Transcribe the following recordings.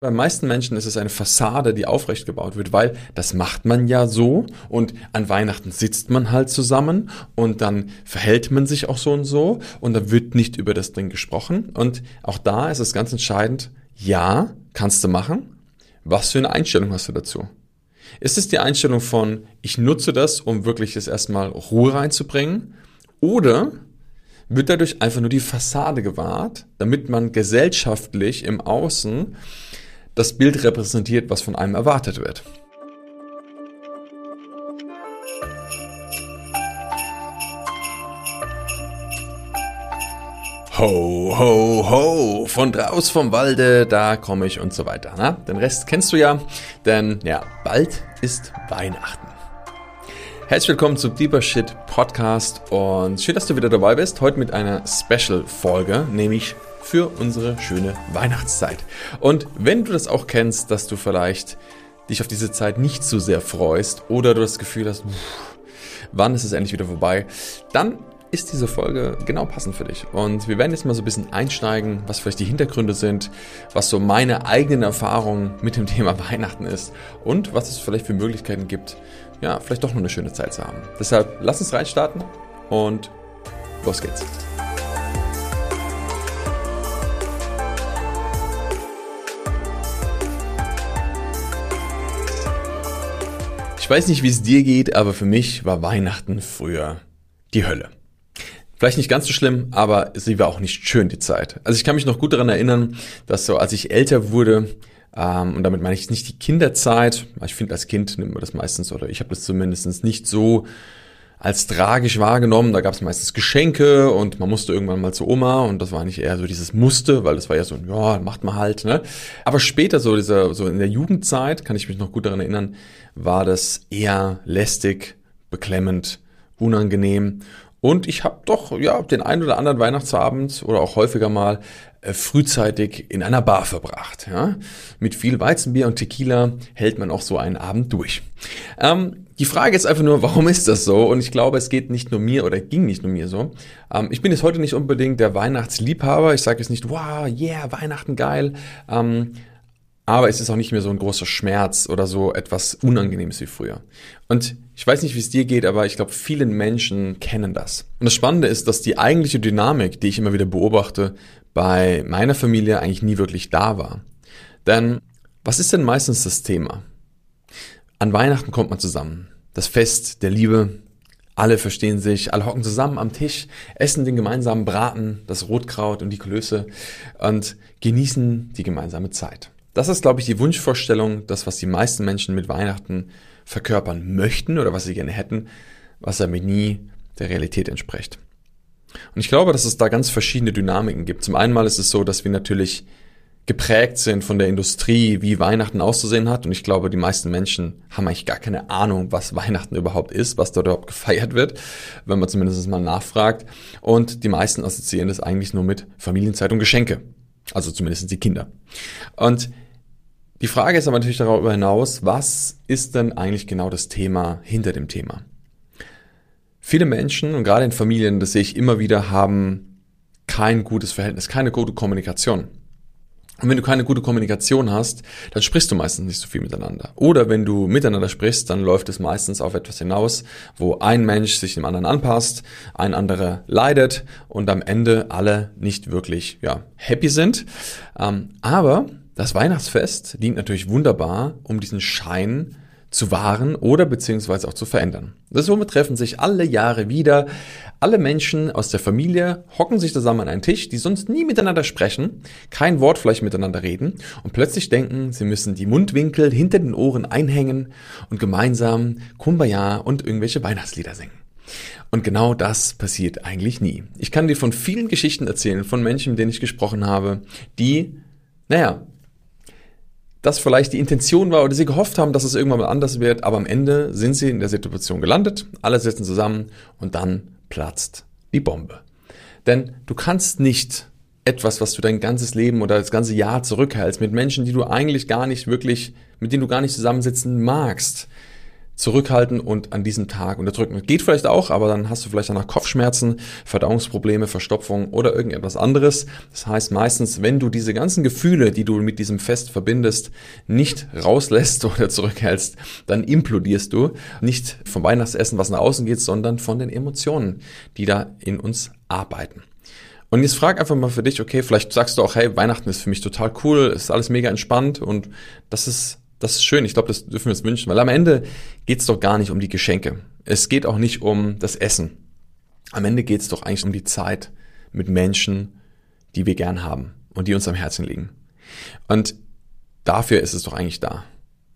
Bei meisten Menschen ist es eine Fassade, die aufrecht gebaut wird, weil das macht man ja so und an Weihnachten sitzt man halt zusammen und dann verhält man sich auch so und so und da wird nicht über das Ding gesprochen und auch da ist es ganz entscheidend, ja, kannst du machen. Was für eine Einstellung hast du dazu? Ist es die Einstellung von, ich nutze das, um wirklich jetzt erstmal Ruhe reinzubringen oder wird dadurch einfach nur die Fassade gewahrt, damit man gesellschaftlich im Außen das Bild repräsentiert, was von einem erwartet wird. Ho, ho, ho, von draus vom Walde, da komme ich und so weiter. Na? Den Rest kennst du ja, denn ja, bald ist Weihnachten. Herzlich willkommen zum Deeper Shit Podcast und schön, dass du wieder dabei bist. Heute mit einer Special-Folge, nämlich für unsere schöne Weihnachtszeit. Und wenn du das auch kennst, dass du vielleicht dich auf diese Zeit nicht so sehr freust oder du das Gefühl hast, wann ist es endlich wieder vorbei, dann ist diese Folge genau passend für dich. Und wir werden jetzt mal so ein bisschen einsteigen, was vielleicht die Hintergründe sind, was so meine eigenen Erfahrungen mit dem Thema Weihnachten ist und was es vielleicht für Möglichkeiten gibt, ja, vielleicht doch noch eine schöne Zeit zu haben. Deshalb lass uns reinstarten und los geht's. Ich weiß nicht, wie es dir geht, aber für mich war Weihnachten früher die Hölle. Vielleicht nicht ganz so schlimm, aber sie war auch nicht schön, die Zeit. Also ich kann mich noch gut daran erinnern, dass so, als ich älter wurde, ähm, und damit meine ich nicht die Kinderzeit, ich finde, als Kind nimmt man das meistens, oder ich habe das zumindest nicht so als tragisch wahrgenommen. Da gab es meistens Geschenke und man musste irgendwann mal zur Oma und das war nicht eher so dieses Musste, weil das war ja so, ja, macht man halt. Ne? Aber später, so dieser, so in der Jugendzeit, kann ich mich noch gut daran erinnern, war das eher lästig, beklemmend, unangenehm. Und ich habe doch ja den ein oder anderen Weihnachtsabend oder auch häufiger mal äh, frühzeitig in einer Bar verbracht. Ja? Mit viel Weizenbier und Tequila hält man auch so einen Abend durch. Ähm, die Frage ist einfach nur, warum ist das so? Und ich glaube, es geht nicht nur mir oder ging nicht nur mir so. Ähm, ich bin jetzt heute nicht unbedingt der Weihnachtsliebhaber. Ich sage jetzt nicht, wow, yeah, Weihnachten geil. Ähm, aber es ist auch nicht mehr so ein großer Schmerz oder so etwas Unangenehmes wie früher. Und ich weiß nicht, wie es dir geht, aber ich glaube, viele Menschen kennen das. Und das Spannende ist, dass die eigentliche Dynamik, die ich immer wieder beobachte, bei meiner Familie eigentlich nie wirklich da war. Denn was ist denn meistens das Thema? An Weihnachten kommt man zusammen. Das Fest der Liebe. Alle verstehen sich, alle hocken zusammen am Tisch, essen den gemeinsamen Braten, das Rotkraut und die Klöße und genießen die gemeinsame Zeit. Das ist, glaube ich, die Wunschvorstellung, das, was die meisten Menschen mit Weihnachten verkörpern möchten oder was sie gerne hätten, was aber nie der Realität entspricht. Und ich glaube, dass es da ganz verschiedene Dynamiken gibt. Zum einen ist es so, dass wir natürlich geprägt sind von der Industrie, wie Weihnachten auszusehen hat. Und ich glaube, die meisten Menschen haben eigentlich gar keine Ahnung, was Weihnachten überhaupt ist, was dort überhaupt gefeiert wird, wenn man zumindest mal nachfragt. Und die meisten assoziieren das eigentlich nur mit Familienzeit und Geschenke. Also zumindest die Kinder. Und die Frage ist aber natürlich darüber hinaus, was ist denn eigentlich genau das Thema hinter dem Thema? Viele Menschen, und gerade in Familien, das sehe ich immer wieder, haben kein gutes Verhältnis, keine gute Kommunikation. Und wenn du keine gute Kommunikation hast, dann sprichst du meistens nicht so viel miteinander. Oder wenn du miteinander sprichst, dann läuft es meistens auf etwas hinaus, wo ein Mensch sich dem anderen anpasst, ein anderer leidet und am Ende alle nicht wirklich ja, happy sind. Ähm, aber das Weihnachtsfest dient natürlich wunderbar, um diesen Schein zu wahren oder beziehungsweise auch zu verändern. Somit treffen sich alle Jahre wieder. Alle Menschen aus der Familie hocken sich zusammen an einen Tisch, die sonst nie miteinander sprechen, kein Wort vielleicht miteinander reden und plötzlich denken, sie müssen die Mundwinkel hinter den Ohren einhängen und gemeinsam Kumbaya und irgendwelche Weihnachtslieder singen. Und genau das passiert eigentlich nie. Ich kann dir von vielen Geschichten erzählen, von Menschen, mit denen ich gesprochen habe, die, naja, das vielleicht die Intention war oder sie gehofft haben, dass es irgendwann mal anders wird, aber am Ende sind sie in der Situation gelandet, alle sitzen zusammen und dann platzt die Bombe. Denn du kannst nicht etwas, was du dein ganzes Leben oder das ganze Jahr zurückhältst, mit Menschen, die du eigentlich gar nicht wirklich, mit denen du gar nicht zusammensitzen magst, zurückhalten und an diesem Tag unterdrücken. Geht vielleicht auch, aber dann hast du vielleicht danach Kopfschmerzen, Verdauungsprobleme, Verstopfung oder irgendetwas anderes. Das heißt meistens, wenn du diese ganzen Gefühle, die du mit diesem Fest verbindest, nicht rauslässt oder zurückhältst, dann implodierst du nicht vom Weihnachtsessen, was nach außen geht, sondern von den Emotionen, die da in uns arbeiten. Und jetzt frag einfach mal für dich, okay, vielleicht sagst du auch, hey, Weihnachten ist für mich total cool, ist alles mega entspannt und das ist das ist schön. Ich glaube, das dürfen wir uns wünschen, weil am Ende geht es doch gar nicht um die Geschenke. Es geht auch nicht um das Essen. Am Ende geht es doch eigentlich um die Zeit mit Menschen, die wir gern haben und die uns am Herzen liegen. Und dafür ist es doch eigentlich da.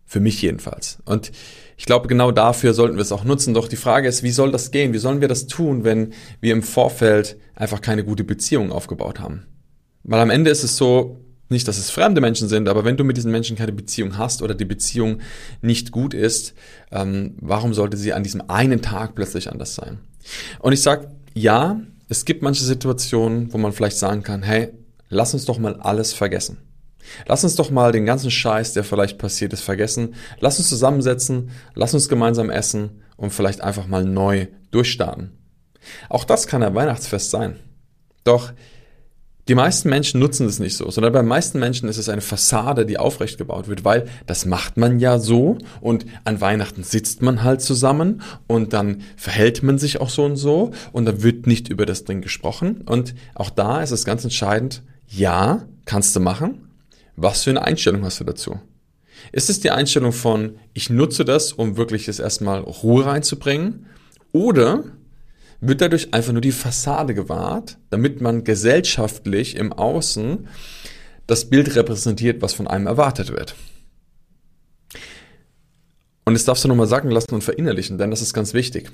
Für mich jedenfalls. Und ich glaube, genau dafür sollten wir es auch nutzen. Doch die Frage ist, wie soll das gehen? Wie sollen wir das tun, wenn wir im Vorfeld einfach keine gute Beziehung aufgebaut haben? Weil am Ende ist es so, nicht, dass es fremde Menschen sind, aber wenn du mit diesen Menschen keine Beziehung hast oder die Beziehung nicht gut ist, ähm, warum sollte sie an diesem einen Tag plötzlich anders sein? Und ich sage, ja, es gibt manche Situationen, wo man vielleicht sagen kann, hey, lass uns doch mal alles vergessen. Lass uns doch mal den ganzen Scheiß, der vielleicht passiert ist, vergessen. Lass uns zusammensetzen, lass uns gemeinsam essen und vielleicht einfach mal neu durchstarten. Auch das kann ein Weihnachtsfest sein. Doch die meisten Menschen nutzen es nicht so, sondern bei meisten Menschen ist es eine Fassade, die aufrecht gebaut wird, weil das macht man ja so und an Weihnachten sitzt man halt zusammen und dann verhält man sich auch so und so und da wird nicht über das Ding gesprochen und auch da ist es ganz entscheidend, ja, kannst du machen. Was für eine Einstellung hast du dazu? Ist es die Einstellung von, ich nutze das, um wirklich es erstmal Ruhe reinzubringen? Oder wird dadurch einfach nur die Fassade gewahrt, damit man gesellschaftlich im Außen das Bild repräsentiert, was von einem erwartet wird. Und das darfst du nochmal sagen lassen und verinnerlichen, denn das ist ganz wichtig.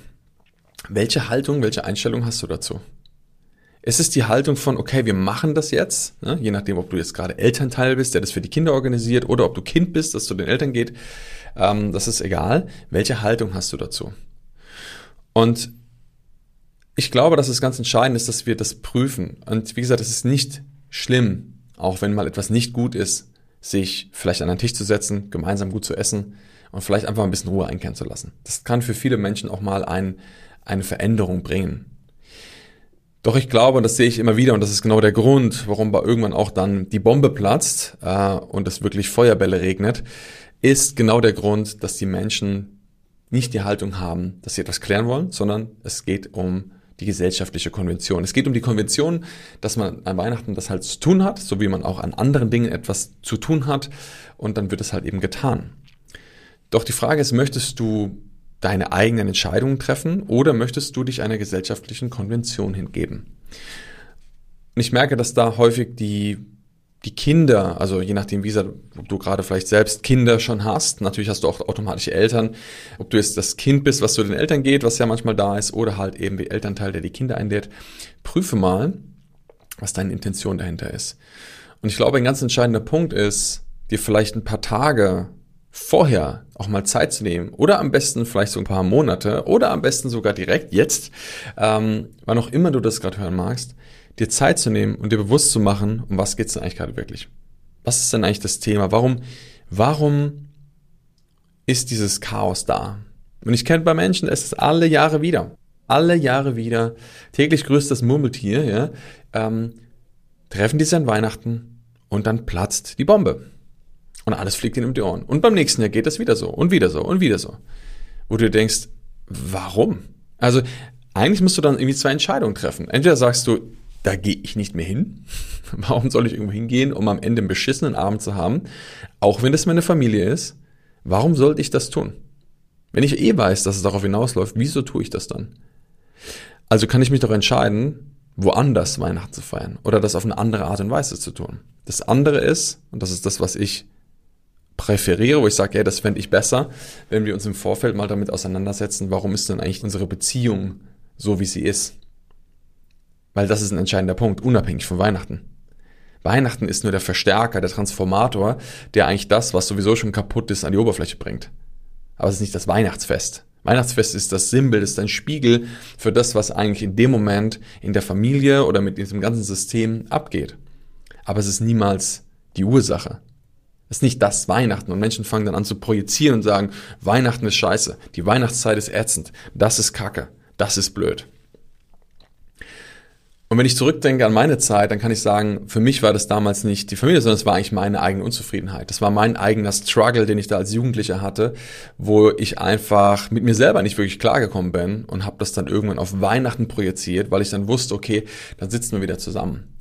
Welche Haltung, welche Einstellung hast du dazu? Ist es die Haltung von, okay, wir machen das jetzt, ne? je nachdem, ob du jetzt gerade Elternteil bist, der das für die Kinder organisiert, oder ob du Kind bist, das zu den Eltern geht, ähm, das ist egal. Welche Haltung hast du dazu? Und ich glaube, dass es ganz entscheidend ist, dass wir das prüfen. Und wie gesagt, es ist nicht schlimm, auch wenn mal etwas nicht gut ist, sich vielleicht an einen Tisch zu setzen, gemeinsam gut zu essen und vielleicht einfach ein bisschen Ruhe einkehren zu lassen. Das kann für viele Menschen auch mal ein, eine Veränderung bringen. Doch ich glaube, und das sehe ich immer wieder, und das ist genau der Grund, warum bei irgendwann auch dann die Bombe platzt äh, und es wirklich Feuerbälle regnet, ist genau der Grund, dass die Menschen nicht die Haltung haben, dass sie etwas klären wollen, sondern es geht um die gesellschaftliche Konvention. Es geht um die Konvention, dass man an Weihnachten das halt zu tun hat, so wie man auch an anderen Dingen etwas zu tun hat und dann wird es halt eben getan. Doch die Frage ist, möchtest du deine eigenen Entscheidungen treffen oder möchtest du dich einer gesellschaftlichen Konvention hingeben? Und ich merke, dass da häufig die die Kinder, also je nachdem, wie du gerade vielleicht selbst Kinder schon hast, natürlich hast du auch automatische Eltern, ob du jetzt das Kind bist, was zu den Eltern geht, was ja manchmal da ist, oder halt eben wie Elternteil, der die Kinder einlädt, prüfe mal, was deine Intention dahinter ist. Und ich glaube, ein ganz entscheidender Punkt ist, dir vielleicht ein paar Tage vorher auch mal Zeit zu nehmen oder am besten vielleicht so ein paar Monate oder am besten sogar direkt jetzt, ähm, wann auch immer du das gerade hören magst, dir Zeit zu nehmen und dir bewusst zu machen, um was geht's denn eigentlich gerade wirklich? Was ist denn eigentlich das Thema? Warum, warum ist dieses Chaos da? Und ich kenne bei Menschen, es ist alle Jahre wieder. Alle Jahre wieder. Täglich grüßt das Murmeltier, ja. Ähm, treffen die sich an Weihnachten und dann platzt die Bombe. Und alles fliegt ihnen um die Ohren. Und beim nächsten Jahr geht das wieder so und wieder so und wieder so. Wo du denkst, warum? Also eigentlich musst du dann irgendwie zwei Entscheidungen treffen. Entweder sagst du, da gehe ich nicht mehr hin. Warum soll ich irgendwo hingehen, um am Ende einen beschissenen Abend zu haben? Auch wenn es meine Familie ist. Warum sollte ich das tun? Wenn ich eh weiß, dass es darauf hinausläuft, wieso tue ich das dann? Also kann ich mich doch entscheiden, woanders Weihnachten zu feiern oder das auf eine andere Art und Weise zu tun. Das andere ist, und das ist das, was ich präferiere, wo ich sage, ja, das fände ich besser, wenn wir uns im Vorfeld mal damit auseinandersetzen, warum ist denn eigentlich unsere Beziehung so, wie sie ist? Weil das ist ein entscheidender Punkt, unabhängig von Weihnachten. Weihnachten ist nur der Verstärker, der Transformator, der eigentlich das, was sowieso schon kaputt ist, an die Oberfläche bringt. Aber es ist nicht das Weihnachtsfest. Weihnachtsfest ist das Symbol, ist ein Spiegel für das, was eigentlich in dem Moment in der Familie oder mit diesem ganzen System abgeht. Aber es ist niemals die Ursache. Das ist nicht das Weihnachten. Und Menschen fangen dann an zu projizieren und sagen, Weihnachten ist scheiße, die Weihnachtszeit ist ätzend, das ist Kacke, das ist blöd. Und wenn ich zurückdenke an meine Zeit, dann kann ich sagen, für mich war das damals nicht die Familie, sondern es war eigentlich meine eigene Unzufriedenheit. Das war mein eigener Struggle, den ich da als Jugendlicher hatte, wo ich einfach mit mir selber nicht wirklich klargekommen bin und habe das dann irgendwann auf Weihnachten projiziert, weil ich dann wusste, okay, dann sitzen wir wieder zusammen.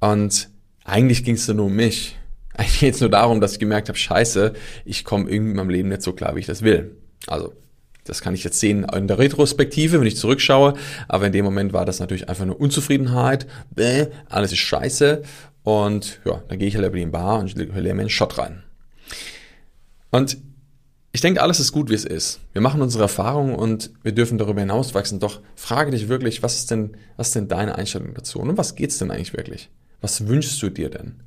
Und eigentlich ging es nur um mich. Eigentlich geht es nur darum, dass ich gemerkt habe, scheiße, ich komme irgendwie in meinem Leben nicht so klar, wie ich das will. Also das kann ich jetzt sehen in der Retrospektive, wenn ich zurückschaue. Aber in dem Moment war das natürlich einfach nur Unzufriedenheit. Bäh, alles ist scheiße. Und ja, dann gehe ich halt über die Bar und lege mir einen Shot rein. Und ich denke, alles ist gut, wie es ist. Wir machen unsere Erfahrungen und wir dürfen darüber hinauswachsen. Doch frage dich wirklich, was ist denn, was ist denn deine Einstellung dazu? Und um was geht's denn eigentlich wirklich? Was wünschst du dir denn?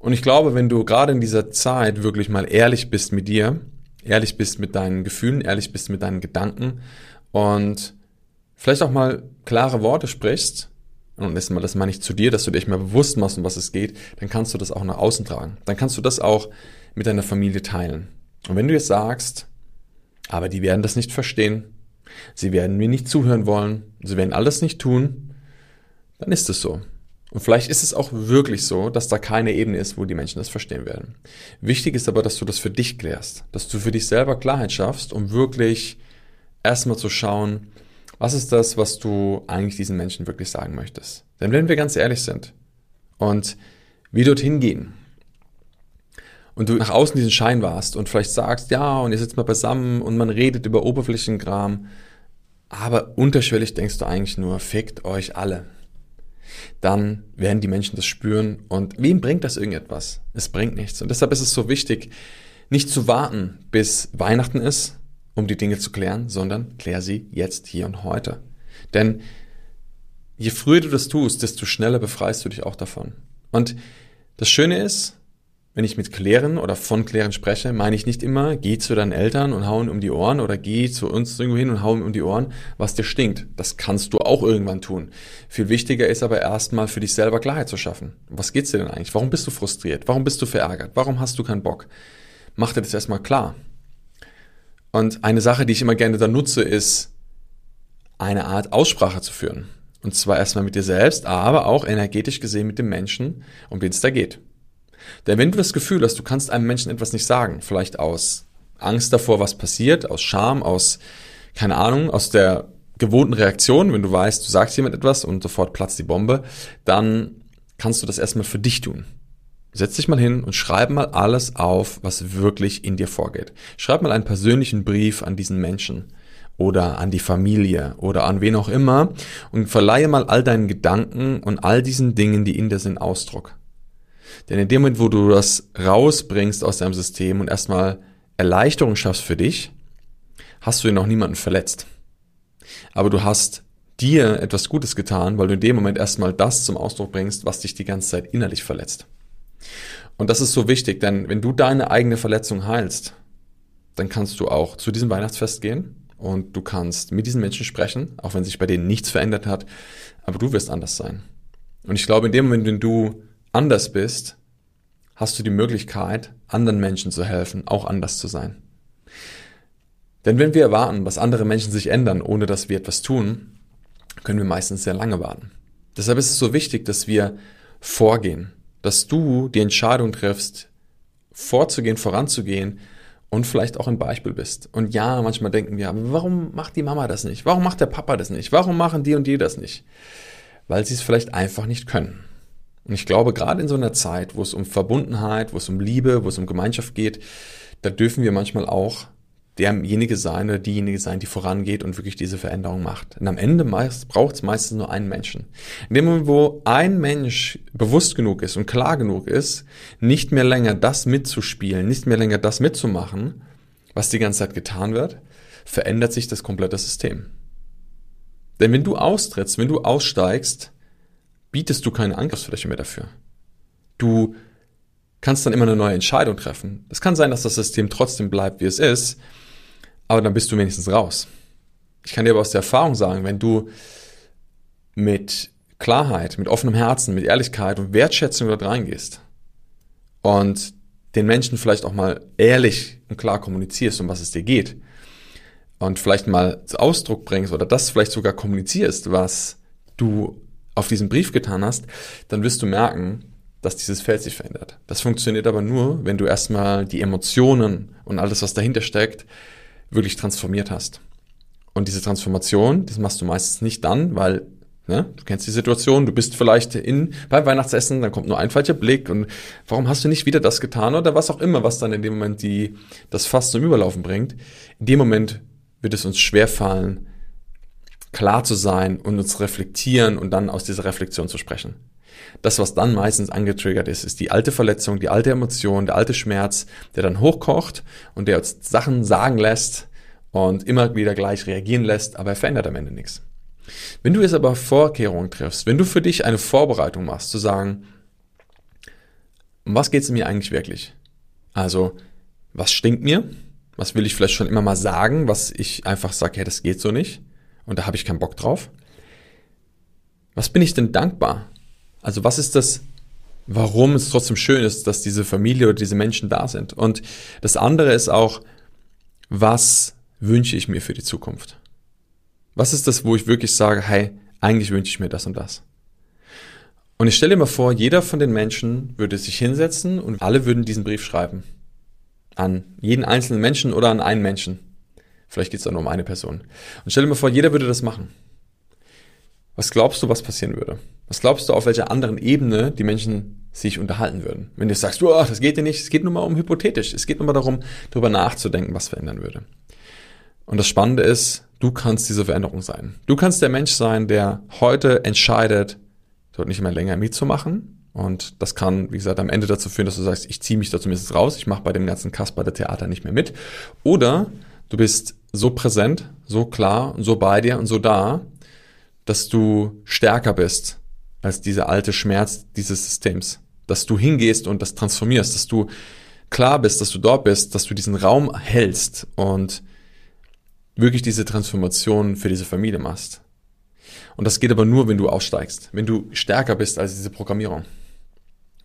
Und ich glaube, wenn du gerade in dieser Zeit wirklich mal ehrlich bist mit dir, ehrlich bist mit deinen Gefühlen, ehrlich bist mit deinen Gedanken und vielleicht auch mal klare Worte sprichst, und das, das meine ich zu dir, dass du dich mal bewusst machst, um was es geht, dann kannst du das auch nach außen tragen. Dann kannst du das auch mit deiner Familie teilen. Und wenn du jetzt sagst, aber die werden das nicht verstehen, sie werden mir nicht zuhören wollen, sie werden alles nicht tun, dann ist es so. Und vielleicht ist es auch wirklich so, dass da keine Ebene ist, wo die Menschen das verstehen werden. Wichtig ist aber, dass du das für dich klärst, dass du für dich selber Klarheit schaffst, um wirklich erstmal zu schauen, was ist das, was du eigentlich diesen Menschen wirklich sagen möchtest. Denn wenn wir ganz ehrlich sind und wir dorthin gehen und du nach außen diesen Schein warst und vielleicht sagst, ja, und ihr sitzt mal beisammen und man redet über Oberflächenkram, aber unterschwellig denkst du eigentlich nur, fickt euch alle dann werden die Menschen das spüren. Und wem bringt das irgendetwas? Es bringt nichts. Und deshalb ist es so wichtig, nicht zu warten, bis Weihnachten ist, um die Dinge zu klären, sondern klär sie jetzt, hier und heute. Denn je früher du das tust, desto schneller befreist du dich auch davon. Und das Schöne ist, wenn ich mit Klären oder von Klären spreche, meine ich nicht immer, geh zu deinen Eltern und hau ihn um die Ohren oder geh zu uns irgendwo hin und hau ihm um die Ohren, was dir stinkt. Das kannst du auch irgendwann tun. Viel wichtiger ist aber erstmal für dich selber Klarheit zu schaffen. Was geht's dir denn eigentlich? Warum bist du frustriert? Warum bist du verärgert? Warum hast du keinen Bock? Mach dir das erstmal klar. Und eine Sache, die ich immer gerne da nutze, ist, eine Art Aussprache zu führen. Und zwar erstmal mit dir selbst, aber auch energetisch gesehen mit dem Menschen, um den es da geht. Denn wenn du das Gefühl hast, du kannst einem Menschen etwas nicht sagen, vielleicht aus Angst davor, was passiert, aus Scham, aus, keine Ahnung, aus der gewohnten Reaktion, wenn du weißt, du sagst jemand etwas und sofort platzt die Bombe, dann kannst du das erstmal für dich tun. Setz dich mal hin und schreib mal alles auf, was wirklich in dir vorgeht. Schreib mal einen persönlichen Brief an diesen Menschen oder an die Familie oder an wen auch immer und verleihe mal all deinen Gedanken und all diesen Dingen, die in dir sind, Ausdruck. Denn in dem Moment, wo du das rausbringst aus deinem System und erstmal Erleichterung schaffst für dich, hast du noch niemanden verletzt. Aber du hast dir etwas Gutes getan, weil du in dem Moment erstmal das zum Ausdruck bringst, was dich die ganze Zeit innerlich verletzt. Und das ist so wichtig, denn wenn du deine eigene Verletzung heilst, dann kannst du auch zu diesem Weihnachtsfest gehen und du kannst mit diesen Menschen sprechen, auch wenn sich bei denen nichts verändert hat, aber du wirst anders sein. Und ich glaube, in dem Moment, wenn du anders bist, hast du die Möglichkeit, anderen Menschen zu helfen, auch anders zu sein. Denn wenn wir erwarten, dass andere Menschen sich ändern, ohne dass wir etwas tun, können wir meistens sehr lange warten. Deshalb ist es so wichtig, dass wir vorgehen, dass du die Entscheidung triffst, vorzugehen, voranzugehen und vielleicht auch ein Beispiel bist. Und ja, manchmal denken wir, warum macht die Mama das nicht? Warum macht der Papa das nicht? Warum machen die und die das nicht? Weil sie es vielleicht einfach nicht können. Und ich glaube, gerade in so einer Zeit, wo es um Verbundenheit, wo es um Liebe, wo es um Gemeinschaft geht, da dürfen wir manchmal auch derjenige sein oder diejenige sein, die vorangeht und wirklich diese Veränderung macht. Und am Ende braucht es meistens nur einen Menschen. In dem Moment, wo ein Mensch bewusst genug ist und klar genug ist, nicht mehr länger das mitzuspielen, nicht mehr länger das mitzumachen, was die ganze Zeit getan wird, verändert sich das komplette System. Denn wenn du austrittst, wenn du aussteigst, bietest du keine Angriffsfläche mehr dafür. Du kannst dann immer eine neue Entscheidung treffen. Es kann sein, dass das System trotzdem bleibt, wie es ist, aber dann bist du wenigstens raus. Ich kann dir aber aus der Erfahrung sagen, wenn du mit Klarheit, mit offenem Herzen, mit Ehrlichkeit und Wertschätzung dort reingehst und den Menschen vielleicht auch mal ehrlich und klar kommunizierst, um was es dir geht, und vielleicht mal zu Ausdruck bringst oder das vielleicht sogar kommunizierst, was du auf diesem Brief getan hast, dann wirst du merken, dass dieses Feld sich verändert. Das funktioniert aber nur, wenn du erstmal die Emotionen und alles, was dahinter steckt, wirklich transformiert hast. Und diese Transformation, das machst du meistens nicht dann, weil Ne? Du kennst die Situation, du bist vielleicht in, beim Weihnachtsessen, dann kommt nur ein falscher Blick und warum hast du nicht wieder das getan oder was auch immer, was dann in dem Moment die, das Fass zum Überlaufen bringt. In dem Moment wird es uns schwerfallen, klar zu sein und uns reflektieren und dann aus dieser Reflexion zu sprechen. Das, was dann meistens angetriggert ist, ist die alte Verletzung, die alte Emotion, der alte Schmerz, der dann hochkocht und der uns Sachen sagen lässt und immer wieder gleich reagieren lässt, aber er verändert am Ende nichts. Wenn du jetzt aber Vorkehrungen triffst, wenn du für dich eine Vorbereitung machst, zu sagen, um was geht es mir eigentlich wirklich? Also, was stinkt mir? Was will ich vielleicht schon immer mal sagen, was ich einfach sage, hey, das geht so nicht und da habe ich keinen Bock drauf? Was bin ich denn dankbar? Also, was ist das, warum es trotzdem schön ist, dass diese Familie oder diese Menschen da sind? Und das andere ist auch, was wünsche ich mir für die Zukunft? Was ist das, wo ich wirklich sage, hey, eigentlich wünsche ich mir das und das? Und ich stelle mir vor, jeder von den Menschen würde sich hinsetzen und alle würden diesen Brief schreiben. An jeden einzelnen Menschen oder an einen Menschen. Vielleicht geht es auch nur um eine Person. Und stelle mir vor, jeder würde das machen. Was glaubst du, was passieren würde? Was glaubst du, auf welcher anderen Ebene die Menschen sich unterhalten würden? Wenn du sagst, oh, das geht dir nicht, es geht nur mal um hypothetisch. Es geht nur mal darum, darüber nachzudenken, was verändern würde. Und das Spannende ist, du kannst diese Veränderung sein. Du kannst der Mensch sein, der heute entscheidet, dort nicht mehr länger mitzumachen. Und das kann, wie gesagt, am Ende dazu führen, dass du sagst, ich ziehe mich da zumindest raus, ich mache bei dem ganzen Kasper der Theater nicht mehr mit. Oder du bist so präsent, so klar und so bei dir und so da, dass du stärker bist als dieser alte Schmerz dieses Systems. Dass du hingehst und das transformierst, dass du klar bist, dass du dort bist, dass du diesen Raum hältst und wirklich diese Transformation für diese Familie machst. Und das geht aber nur, wenn du aussteigst, wenn du stärker bist als diese Programmierung.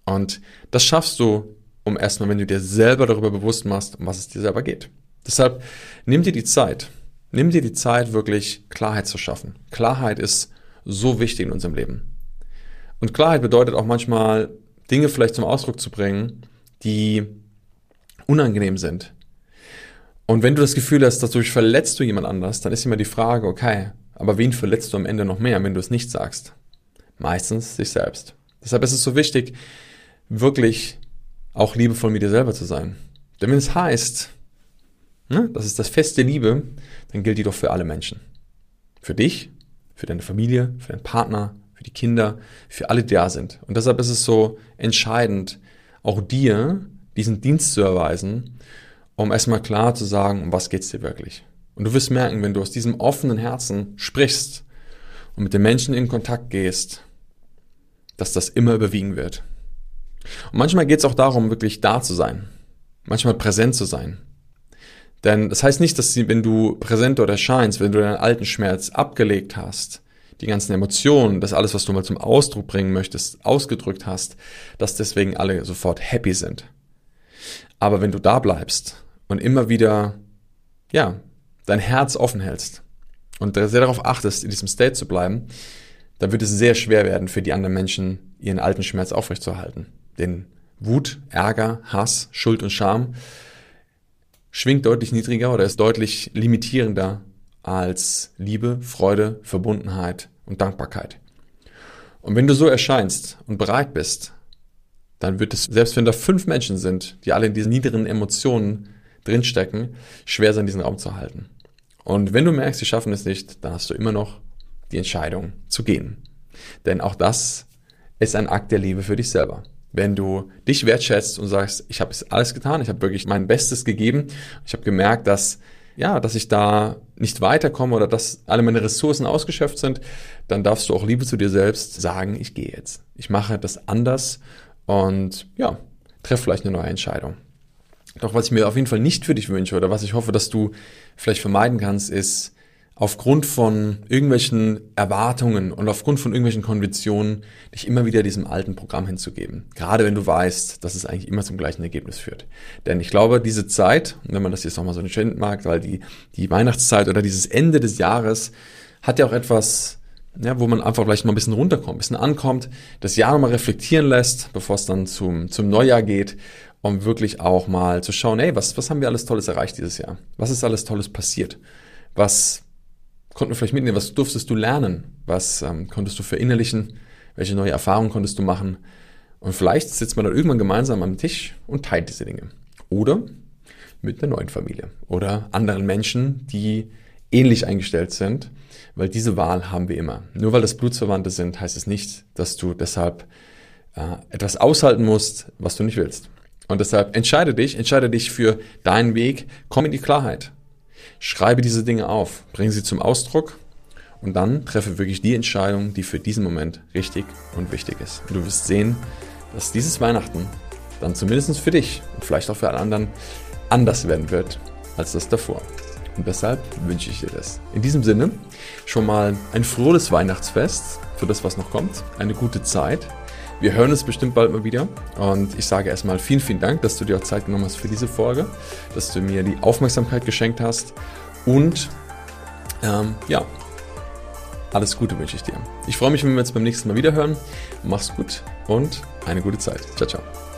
Und das schaffst du, um erstmal, wenn du dir selber darüber bewusst machst, um was es dir selber geht. Deshalb nimm dir die Zeit. Nimm dir die Zeit, wirklich Klarheit zu schaffen. Klarheit ist so wichtig in unserem Leben. Und Klarheit bedeutet auch manchmal, Dinge vielleicht zum Ausdruck zu bringen, die unangenehm sind, und wenn du das Gefühl hast, dadurch verletzt du jemand anders, dann ist immer die Frage, okay, aber wen verletzt du am Ende noch mehr, wenn du es nicht sagst? Meistens sich selbst. Deshalb ist es so wichtig, wirklich auch liebevoll mit dir selber zu sein. Denn wenn es heißt, ne, das ist das Fest der Liebe, dann gilt die doch für alle Menschen. Für dich, für deine Familie, für deinen Partner, für die Kinder, für alle, die da sind. Und deshalb ist es so entscheidend, auch dir diesen Dienst zu erweisen um erstmal klar zu sagen, um was geht's dir wirklich. Und du wirst merken, wenn du aus diesem offenen Herzen sprichst und mit den Menschen in Kontakt gehst, dass das immer überwiegen wird. Und manchmal geht es auch darum, wirklich da zu sein, manchmal präsent zu sein. Denn das heißt nicht, dass sie, wenn du präsent dort erscheinst, wenn du deinen alten Schmerz abgelegt hast, die ganzen Emotionen, das alles, was du mal zum Ausdruck bringen möchtest, ausgedrückt hast, dass deswegen alle sofort happy sind. Aber wenn du da bleibst und immer wieder, ja, dein Herz offen hältst und sehr darauf achtest, in diesem State zu bleiben, dann wird es sehr schwer werden für die anderen Menschen, ihren alten Schmerz aufrechtzuerhalten. Denn Wut, Ärger, Hass, Schuld und Scham schwingt deutlich niedriger oder ist deutlich limitierender als Liebe, Freude, Verbundenheit und Dankbarkeit. Und wenn du so erscheinst und bereit bist, dann wird es, selbst wenn da fünf Menschen sind, die alle in diesen niederen Emotionen drinstecken, schwer sein, diesen Raum zu halten. Und wenn du merkst, sie schaffen es nicht, dann hast du immer noch die Entscheidung zu gehen. Denn auch das ist ein Akt der Liebe für dich selber. Wenn du dich wertschätzt und sagst, ich habe es alles getan, ich habe wirklich mein Bestes gegeben, ich habe gemerkt, dass ja, dass ich da nicht weiterkomme oder dass alle meine Ressourcen ausgeschöpft sind, dann darfst du auch Liebe zu dir selbst sagen, ich gehe jetzt. Ich mache das anders und ja, treff vielleicht eine neue Entscheidung. Doch was ich mir auf jeden Fall nicht für dich wünsche oder was ich hoffe, dass du vielleicht vermeiden kannst, ist aufgrund von irgendwelchen Erwartungen und aufgrund von irgendwelchen Konventionen dich immer wieder diesem alten Programm hinzugeben. Gerade wenn du weißt, dass es eigentlich immer zum gleichen Ergebnis führt. Denn ich glaube, diese Zeit, wenn man das jetzt nochmal so nicht mag, weil die, die Weihnachtszeit oder dieses Ende des Jahres hat ja auch etwas, ja, wo man einfach vielleicht mal ein bisschen runterkommt, ein bisschen ankommt, das Jahr nochmal reflektieren lässt, bevor es dann zum, zum Neujahr geht, um wirklich auch mal zu schauen, hey, was, was haben wir alles Tolles erreicht dieses Jahr? Was ist alles Tolles passiert? Was konnten wir vielleicht mitnehmen? Was durftest du lernen? Was ähm, konntest du verinnerlichen? Welche neue Erfahrungen konntest du machen? Und vielleicht sitzt man dann irgendwann gemeinsam am Tisch und teilt diese Dinge. Oder mit einer neuen Familie oder anderen Menschen, die ähnlich eingestellt sind, weil diese Wahl haben wir immer. Nur weil das Blutsverwandte sind, heißt es nicht, dass du deshalb äh, etwas aushalten musst, was du nicht willst. Und deshalb entscheide dich, entscheide dich für deinen Weg, komm in die Klarheit. Schreibe diese Dinge auf, bringe sie zum Ausdruck und dann treffe wirklich die Entscheidung, die für diesen Moment richtig und wichtig ist. Und du wirst sehen, dass dieses Weihnachten dann zumindest für dich und vielleicht auch für alle anderen anders werden wird als das davor. Und deshalb wünsche ich dir das. In diesem Sinne schon mal ein frohes Weihnachtsfest für das, was noch kommt. Eine gute Zeit. Wir hören uns bestimmt bald mal wieder. Und ich sage erstmal vielen, vielen Dank, dass du dir auch Zeit genommen hast für diese Folge, dass du mir die Aufmerksamkeit geschenkt hast. Und ähm, ja, alles Gute wünsche ich dir. Ich freue mich, wenn wir uns beim nächsten Mal wieder hören. Mach's gut und eine gute Zeit. Ciao, ciao.